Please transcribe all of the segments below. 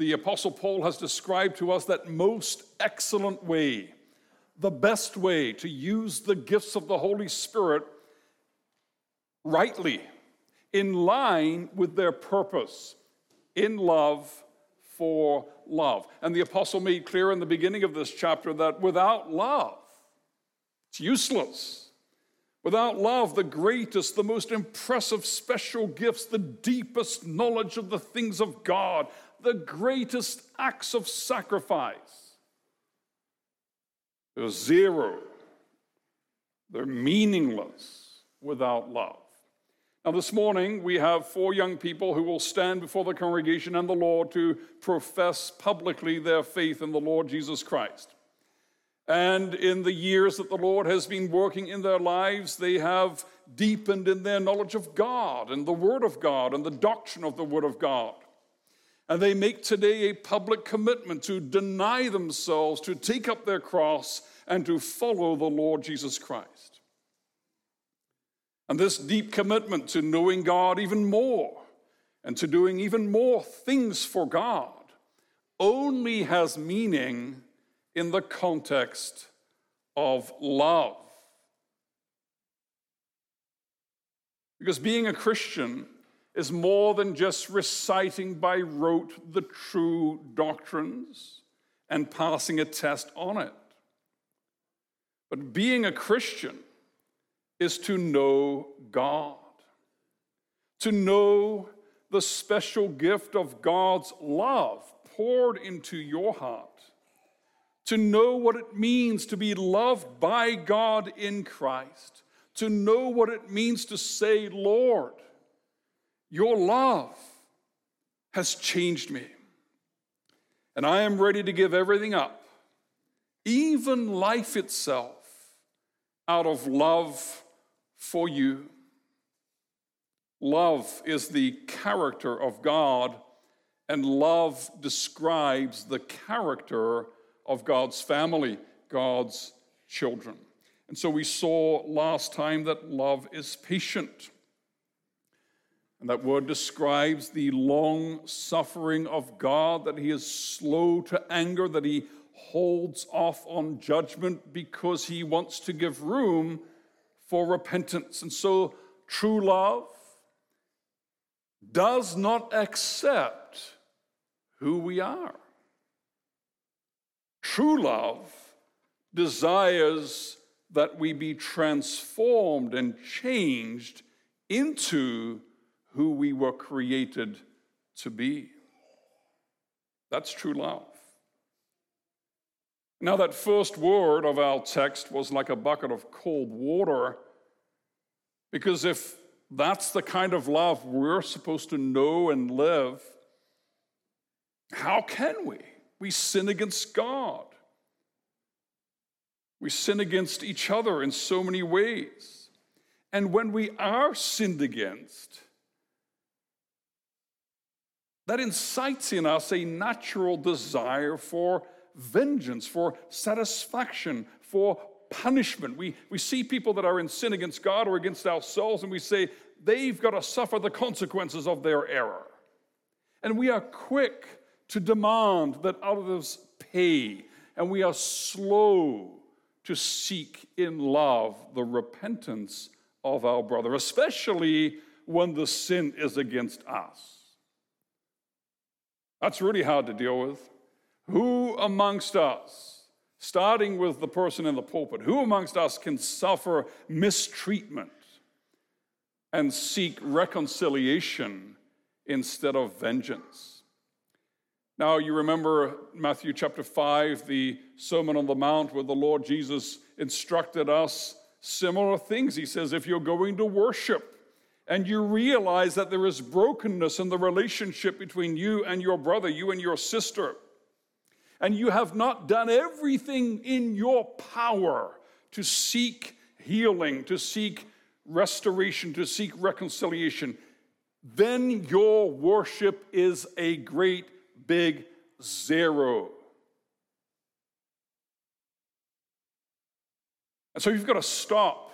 the Apostle Paul has described to us that most excellent way, the best way to use the gifts of the Holy Spirit rightly, in line with their purpose, in love for love. And the apostle made clear in the beginning of this chapter that without love, it's useless. Without love, the greatest, the most impressive special gifts, the deepest knowledge of the things of God, the greatest acts of sacrifice, they're zero. They're meaningless without love. Now, this morning, we have four young people who will stand before the congregation and the Lord to profess publicly their faith in the Lord Jesus Christ. And in the years that the Lord has been working in their lives, they have deepened in their knowledge of God and the Word of God and the doctrine of the Word of God. And they make today a public commitment to deny themselves, to take up their cross, and to follow the Lord Jesus Christ. And this deep commitment to knowing God even more and to doing even more things for God only has meaning in the context of love. Because being a Christian is more than just reciting by rote the true doctrines and passing a test on it. But being a Christian is to know God, to know the special gift of God's love poured into your heart, to know what it means to be loved by God in Christ, to know what it means to say, Lord, your love has changed me. And I am ready to give everything up, even life itself, out of love for you. Love is the character of God, and love describes the character of God's family, God's children. And so we saw last time that love is patient. And that word describes the long suffering of God, that He is slow to anger, that He holds off on judgment because He wants to give room for repentance. And so, true love does not accept who we are. True love desires that we be transformed and changed into who we were created to be. That's true love. Now, that first word of our text was like a bucket of cold water, because if that's the kind of love we're supposed to know and live, how can we? We sin against God. We sin against each other in so many ways. And when we are sinned against, that incites in us a natural desire for vengeance, for satisfaction, for punishment. We, we see people that are in sin against God or against ourselves, and we say they've got to suffer the consequences of their error. And we are quick to demand that others pay, and we are slow to seek in love the repentance of our brother, especially when the sin is against us. That's really hard to deal with. Who amongst us, starting with the person in the pulpit, who amongst us can suffer mistreatment and seek reconciliation instead of vengeance? Now, you remember Matthew chapter 5, the Sermon on the Mount, where the Lord Jesus instructed us similar things. He says, if you're going to worship, and you realize that there is brokenness in the relationship between you and your brother, you and your sister, and you have not done everything in your power to seek healing, to seek restoration, to seek reconciliation, then your worship is a great big zero. And so you've got to stop.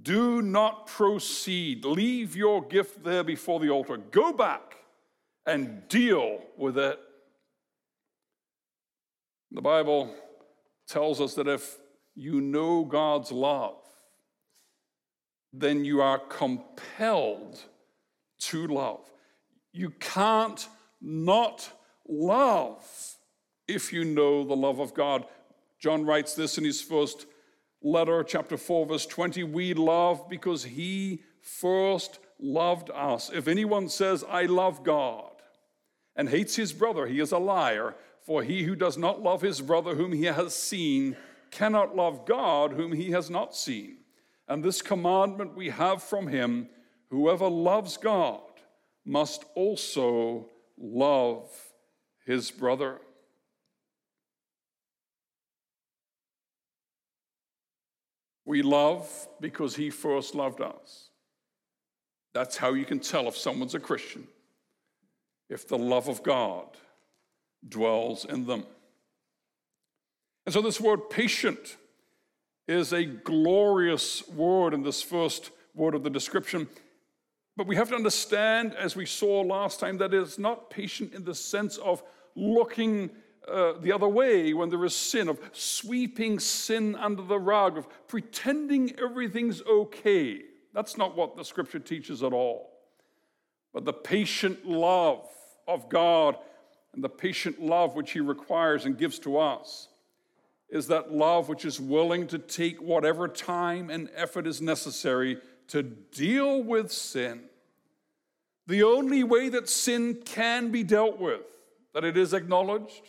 Do not proceed. Leave your gift there before the altar. Go back and deal with it The Bible tells us that if you know God's love, then you are compelled to love. You can't not love if you know the love of God. John writes this in his first letter, chapter 4, verse 20 We love because he first loved us. If anyone says, I love God, and hates his brother, he is a liar. For he who does not love his brother whom he has seen cannot love God whom he has not seen. And this commandment we have from him whoever loves God must also love his brother. We love because he first loved us. That's how you can tell if someone's a Christian, if the love of God dwells in them. And so, this word patient is a glorious word in this first word of the description. But we have to understand, as we saw last time, that it's not patient in the sense of looking uh, the other way when there is sin, of sweeping sin under the rug, of pretending everything's okay. That's not what the scripture teaches at all. But the patient love of God and the patient love which He requires and gives to us is that love which is willing to take whatever time and effort is necessary to deal with sin. The only way that sin can be dealt with, that it is acknowledged,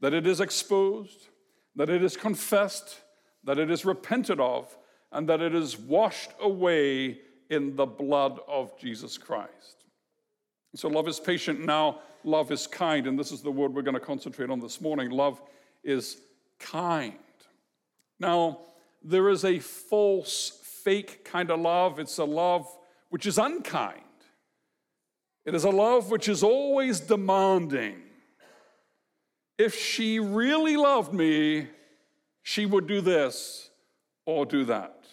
that it is exposed, that it is confessed, that it is repented of, and that it is washed away in the blood of Jesus Christ. So, love is patient. Now, love is kind. And this is the word we're going to concentrate on this morning. Love is kind. Now, there is a false, fake kind of love. It's a love which is unkind. It is a love which is always demanding. If she really loved me, she would do this or do that.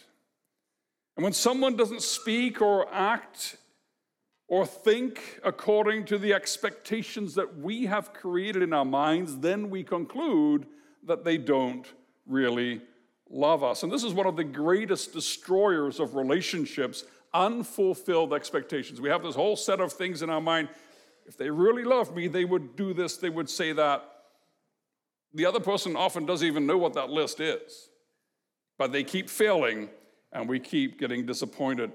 And when someone doesn't speak or act or think according to the expectations that we have created in our minds, then we conclude that they don't really love us. And this is one of the greatest destroyers of relationships unfulfilled expectations. We have this whole set of things in our mind. If they really loved me, they would do this, they would say that. The other person often doesn't even know what that list is, but they keep failing and we keep getting disappointed.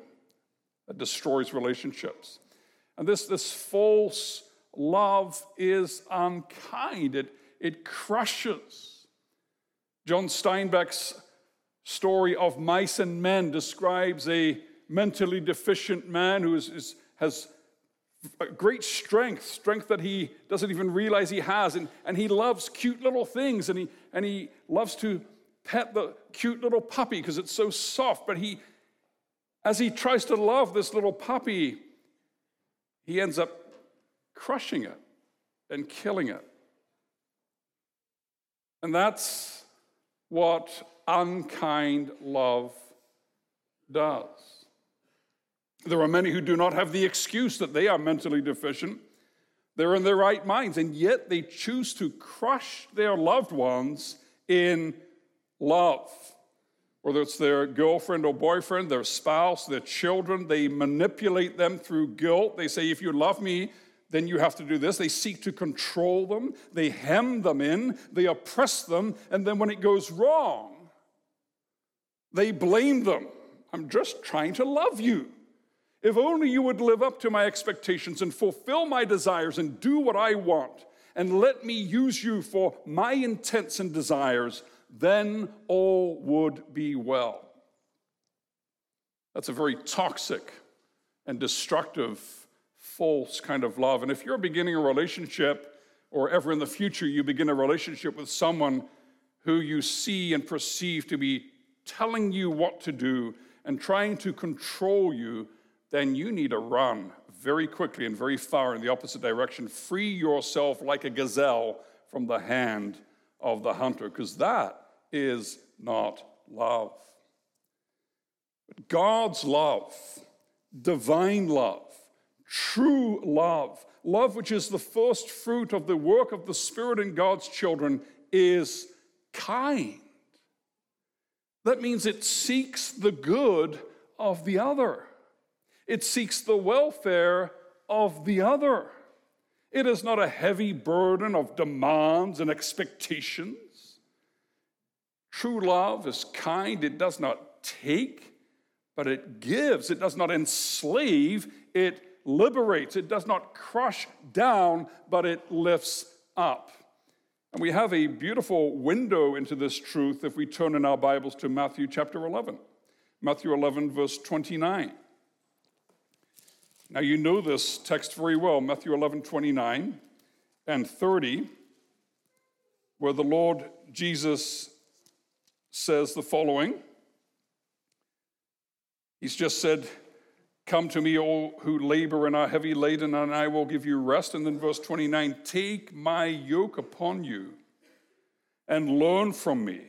That destroys relationships. And this, this false love is unkind, it, it crushes. John Steinbeck's story of mice and men describes a mentally deficient man who is, is, has great strength, strength that he doesn't even realize he has. And, and he loves cute little things and he, and he loves to pet the cute little puppy because it's so soft. But he, as he tries to love this little puppy, he ends up crushing it and killing it. And that's what unkind love does. There are many who do not have the excuse that they are mentally deficient. They're in their right minds, and yet they choose to crush their loved ones in love. Whether it's their girlfriend or boyfriend, their spouse, their children, they manipulate them through guilt. They say, If you love me, then you have to do this. They seek to control them, they hem them in, they oppress them, and then when it goes wrong, they blame them. I'm just trying to love you. If only you would live up to my expectations and fulfill my desires and do what I want, and let me use you for my intents and desires, then all would be well. That's a very toxic and destructive, false kind of love. And if you're beginning a relationship, or ever in the future you begin a relationship with someone who you see and perceive to be telling you what to do and trying to control you, then you need to run very quickly and very far in the opposite direction. Free yourself like a gazelle from the hand of the hunter, because that is not love. But God's love, divine love, true love, love which is the first fruit of the work of the Spirit in God's children, is kind. That means it seeks the good of the other, it seeks the welfare of the other. It is not a heavy burden of demands and expectations. True love is kind, it does not take, but it gives. It does not enslave, it liberates. It does not crush down, but it lifts up. And we have a beautiful window into this truth if we turn in our Bibles to Matthew chapter 11. Matthew 11, verse 29. Now, you know this text very well Matthew 11, 29 and 30, where the Lord Jesus says the following He's just said, Come to me, all who labor and are heavy laden, and I will give you rest. And then verse 29 Take my yoke upon you and learn from me,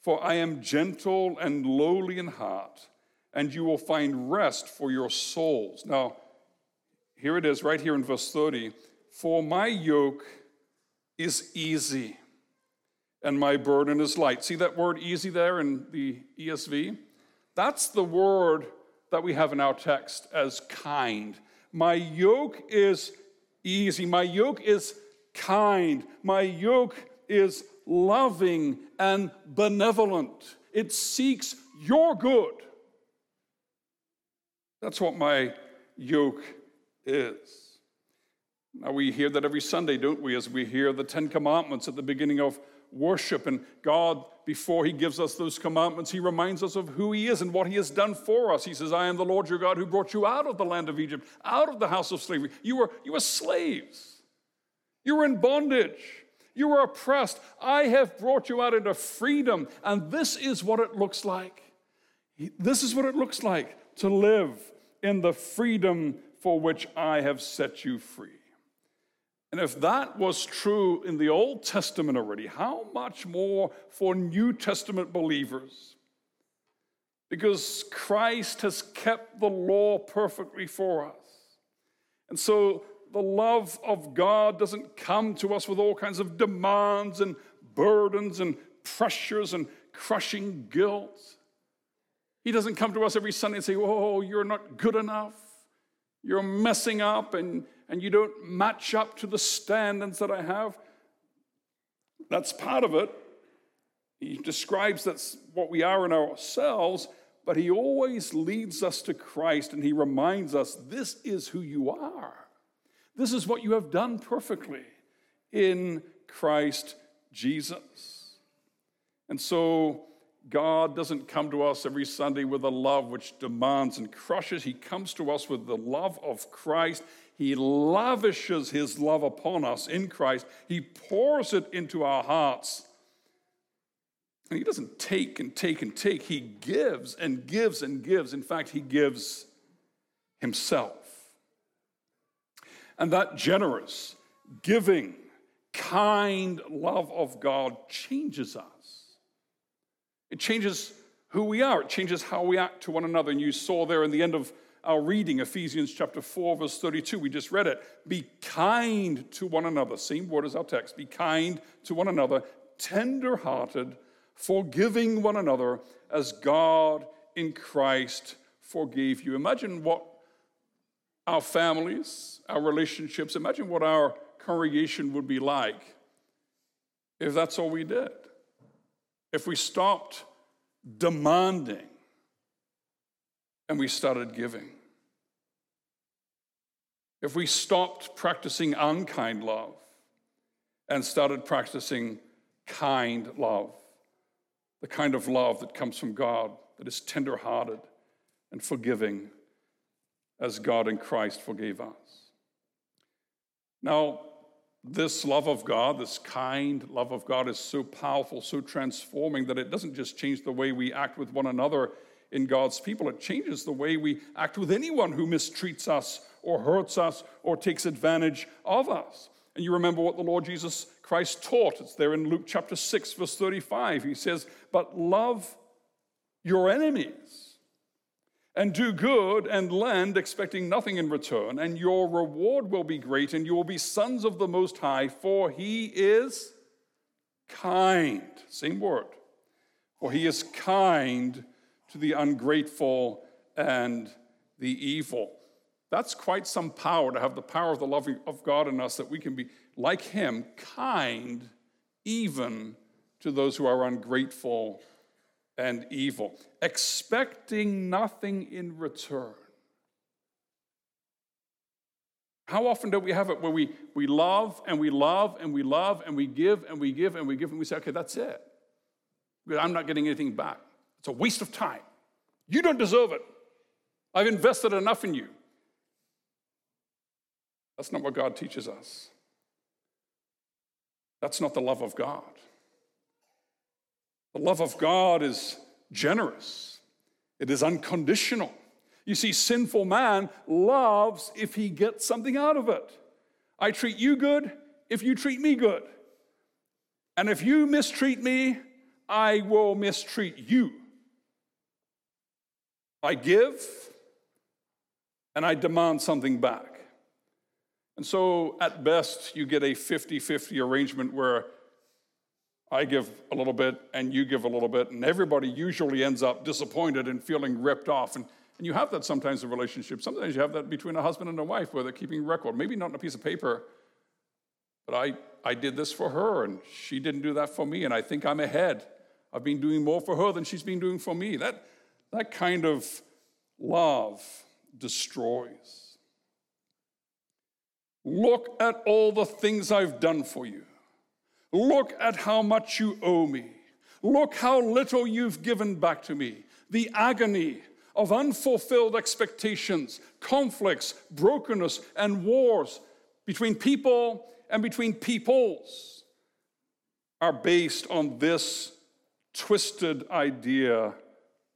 for I am gentle and lowly in heart, and you will find rest for your souls. Now, here it is right here in verse 30 For my yoke is easy and my burden is light. See that word easy there in the ESV? That's the word that we have in our text as kind. My yoke is easy. My yoke is kind. My yoke is loving and benevolent. It seeks your good. That's what my yoke is. Now, we hear that every Sunday, don't we, as we hear the Ten Commandments at the beginning of worship. And God, before He gives us those commandments, He reminds us of who He is and what He has done for us. He says, I am the Lord your God who brought you out of the land of Egypt, out of the house of slavery. You were, you were slaves, you were in bondage. You were oppressed. I have brought you out into freedom. And this is what it looks like. This is what it looks like to live in the freedom for which I have set you free. And if that was true in the Old Testament already, how much more for New Testament believers? Because Christ has kept the law perfectly for us. And so the love of God doesn't come to us with all kinds of demands and burdens and pressures and crushing guilt. He doesn't come to us every Sunday and say, Oh, you're not good enough. You're messing up and and you don't match up to the standards that I have. That's part of it. He describes that's what we are in ourselves, but he always leads us to Christ and he reminds us this is who you are. This is what you have done perfectly in Christ Jesus. And so God doesn't come to us every Sunday with a love which demands and crushes. He comes to us with the love of Christ. He lavishes his love upon us in Christ. He pours it into our hearts. And he doesn't take and take and take. He gives and gives and gives. In fact, he gives himself. And that generous, giving, kind love of God changes us. It changes who we are, it changes how we act to one another. And you saw there in the end of our reading, Ephesians chapter 4, verse 32, we just read it. Be kind to one another. Same word as our text. Be kind to one another, tender hearted, forgiving one another as God in Christ forgave you. Imagine what our families, our relationships, imagine what our congregation would be like if that's all we did if we stopped demanding and we started giving, if we stopped practicing unkind love and started practicing kind love, the kind of love that comes from God that is tenderhearted and forgiving as God in Christ forgave us. Now, this love of God, this kind love of God, is so powerful, so transforming that it doesn't just change the way we act with one another in God's people, it changes the way we act with anyone who mistreats us or hurts us or takes advantage of us. And you remember what the Lord Jesus Christ taught. It's there in Luke chapter 6, verse 35. He says, But love your enemies and do good and lend, expecting nothing in return, and your reward will be great, and you will be sons of the Most High, for He is kind. Same word. For he is kind to the ungrateful and the evil. That's quite some power to have the power of the love of God in us that we can be, like him, kind even to those who are ungrateful and evil, expecting nothing in return. How often do we have it where we, we love and we love and we love and we give and we give and we give and we say, okay, that's it. I'm not getting anything back. It's a waste of time. You don't deserve it. I've invested enough in you. That's not what God teaches us. That's not the love of God. The love of God is generous, it is unconditional. You see, sinful man loves if he gets something out of it. I treat you good if you treat me good. And if you mistreat me, I will mistreat you. I give and I demand something back. And so, at best, you get a 50 50 arrangement where I give a little bit and you give a little bit, and everybody usually ends up disappointed and feeling ripped off. And, and you have that sometimes in relationships. Sometimes you have that between a husband and a wife where they're keeping record, maybe not on a piece of paper, but I, I did this for her and she didn't do that for me, and I think I'm ahead. I've been doing more for her than she's been doing for me. That, that kind of love destroys. Look at all the things I've done for you. Look at how much you owe me. Look how little you've given back to me. The agony of unfulfilled expectations, conflicts, brokenness, and wars between people and between peoples are based on this twisted idea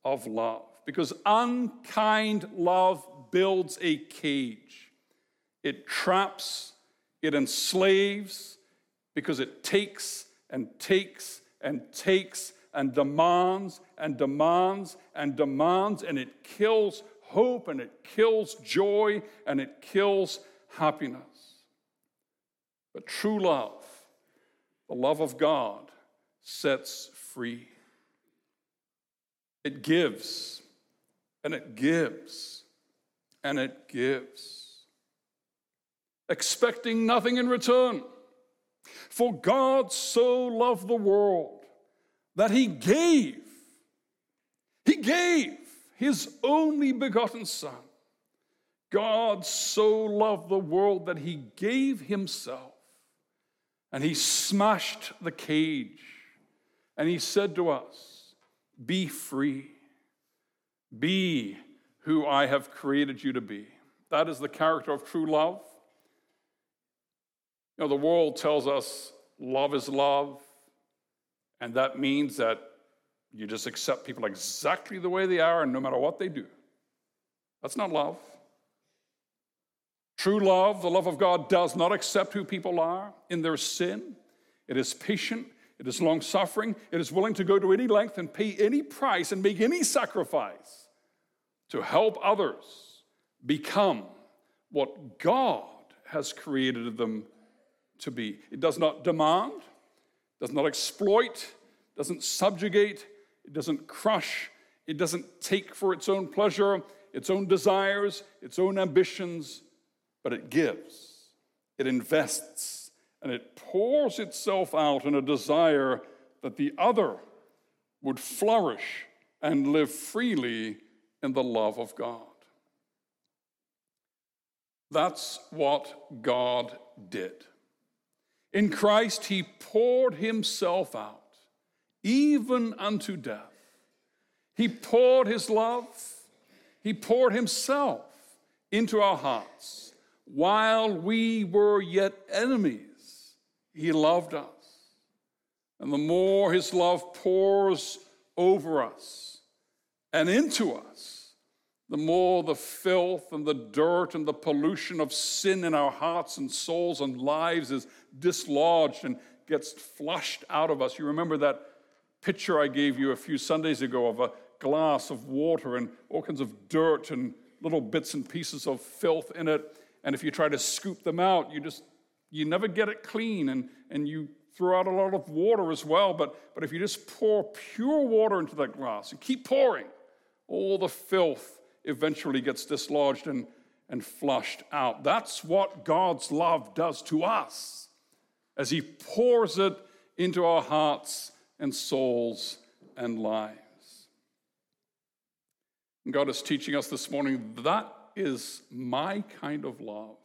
of love. Because unkind love builds a cage, it traps, it enslaves, because it takes and takes and takes and demands and demands and demands, and it kills hope and it kills joy and it kills happiness. But true love, the love of God, sets free. It gives and it gives and it gives, expecting nothing in return. For God so loved the world that he gave, he gave his only begotten Son. God so loved the world that he gave himself and he smashed the cage and he said to us, Be free, be who I have created you to be. That is the character of true love. You know, the world tells us love is love, and that means that you just accept people exactly the way they are and no matter what they do. That's not love. True love, the love of God, does not accept who people are in their sin. It is patient, it is long suffering, it is willing to go to any length and pay any price and make any sacrifice to help others become what God has created them to be. It does not demand, does not exploit, doesn't subjugate, it doesn't crush, it doesn't take for its own pleasure, its own desires, its own ambitions, but it gives, it invests, and it pours itself out in a desire that the other would flourish and live freely in the love of God. That's what God did. In Christ, he poured himself out, even unto death. He poured his love, he poured himself into our hearts. While we were yet enemies, he loved us. And the more his love pours over us and into us, the more the filth and the dirt and the pollution of sin in our hearts and souls and lives is dislodged and gets flushed out of us. You remember that picture I gave you a few Sundays ago of a glass of water and all kinds of dirt and little bits and pieces of filth in it. And if you try to scoop them out, you just, you never get it clean and, and you throw out a lot of water as well. But, but if you just pour pure water into that glass and keep pouring, all the filth eventually gets dislodged and, and flushed out. That's what God's love does to us as He pours it into our hearts and souls and lives. And God is teaching us this morning that is my kind of love.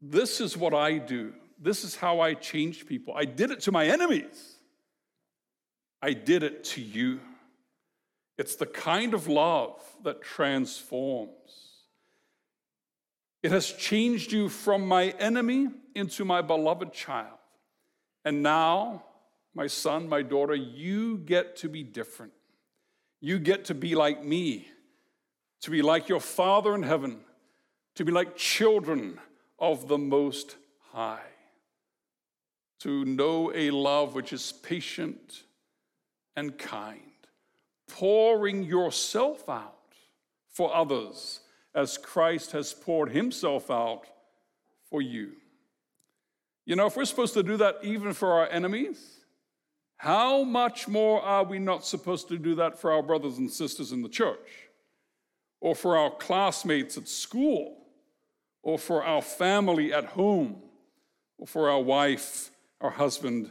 This is what I do. This is how I change people. I did it to my enemies. I did it to you. It's the kind of love that transforms. It has changed you from my enemy into my beloved child. And now, my son, my daughter, you get to be different. You get to be like me, to be like your Father in heaven, to be like children of the Most High, to know a love which is patient and kind, pouring yourself out for others as Christ has poured himself out for you. You know, if we're supposed to do that even for our enemies, how much more are we not supposed to do that for our brothers and sisters in the church, or for our classmates at school, or for our family at home, or for our wife, our husband,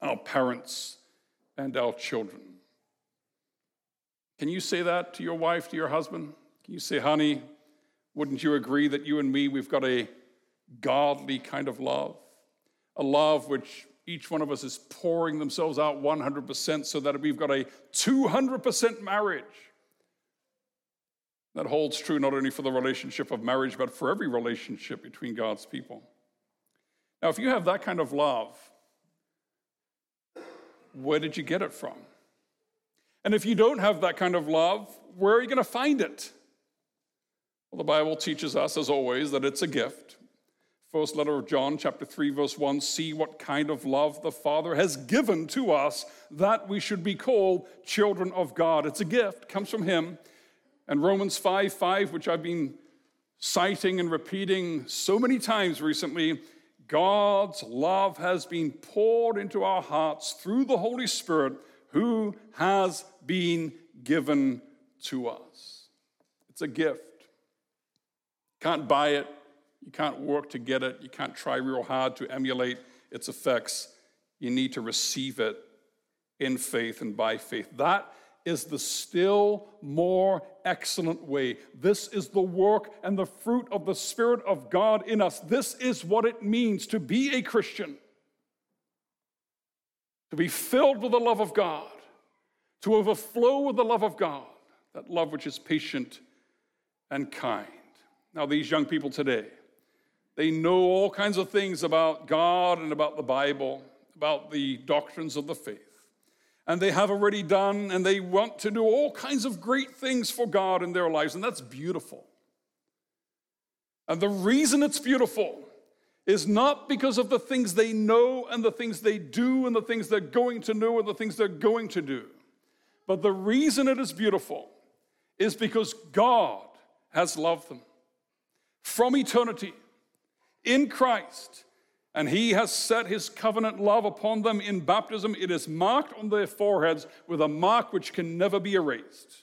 our parents, and our children? Can you say that to your wife, to your husband? Can you say, honey, wouldn't you agree that you and me, we've got a godly kind of love, a love which each one of us is pouring themselves out 100% so that we've got a 200% marriage. That holds true not only for the relationship of marriage, but for every relationship between God's people. Now, if you have that kind of love, where did you get it from? And if you don't have that kind of love, where are you going to find it? Well, the Bible teaches us, as always, that it's a gift. First letter of John, chapter 3, verse 1 see what kind of love the Father has given to us that we should be called children of God. It's a gift, comes from Him. And Romans 5 5, which I've been citing and repeating so many times recently, God's love has been poured into our hearts through the Holy Spirit who has been given to us. It's a gift. Can't buy it, you can't work to get it. You can't try real hard to emulate its effects. You need to receive it in faith and by faith. That is the still more excellent way. This is the work and the fruit of the Spirit of God in us. This is what it means to be a Christian, to be filled with the love of God, to overflow with the love of God, that love which is patient and kind. Now, these young people today, they know all kinds of things about God and about the Bible, about the doctrines of the faith. And they have already done, and they want to do all kinds of great things for God in their lives, and that's beautiful. And the reason it's beautiful is not because of the things they know and the things they do and the things they're going to know and the things they're going to do. But the reason it is beautiful is because God has loved them from eternity in Christ. And he has set his covenant love upon them in baptism. It is marked on their foreheads with a mark which can never be erased.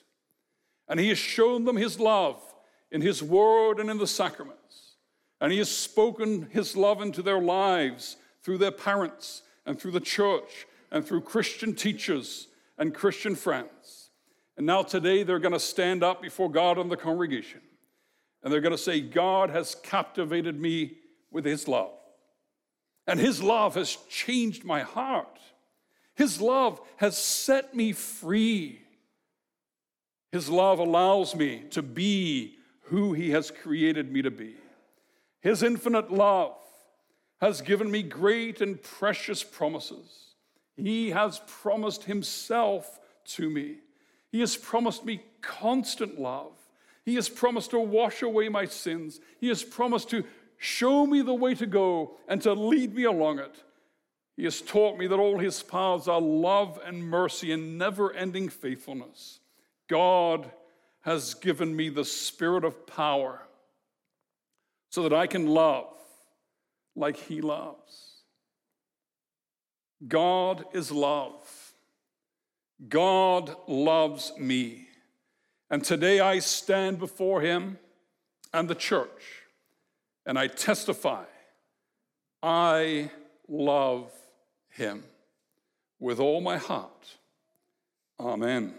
And he has shown them his love in his word and in the sacraments. And he has spoken his love into their lives through their parents and through the church and through Christian teachers and Christian friends. And now today they're going to stand up before God and the congregation. And they're going to say, God has captivated me with his love. And his love has changed my heart. His love has set me free. His love allows me to be who he has created me to be. His infinite love has given me great and precious promises. He has promised himself to me. He has promised me constant love. He has promised to wash away my sins. He has promised to show me the way to go, and to lead me along it. He has taught me that all his paths are love and mercy and never ending faithfulness. God has given me the spirit of power so that I can love like he loves. God is love. God loves me. And today I stand before him and the church and I testify I love him with all my heart. Amen.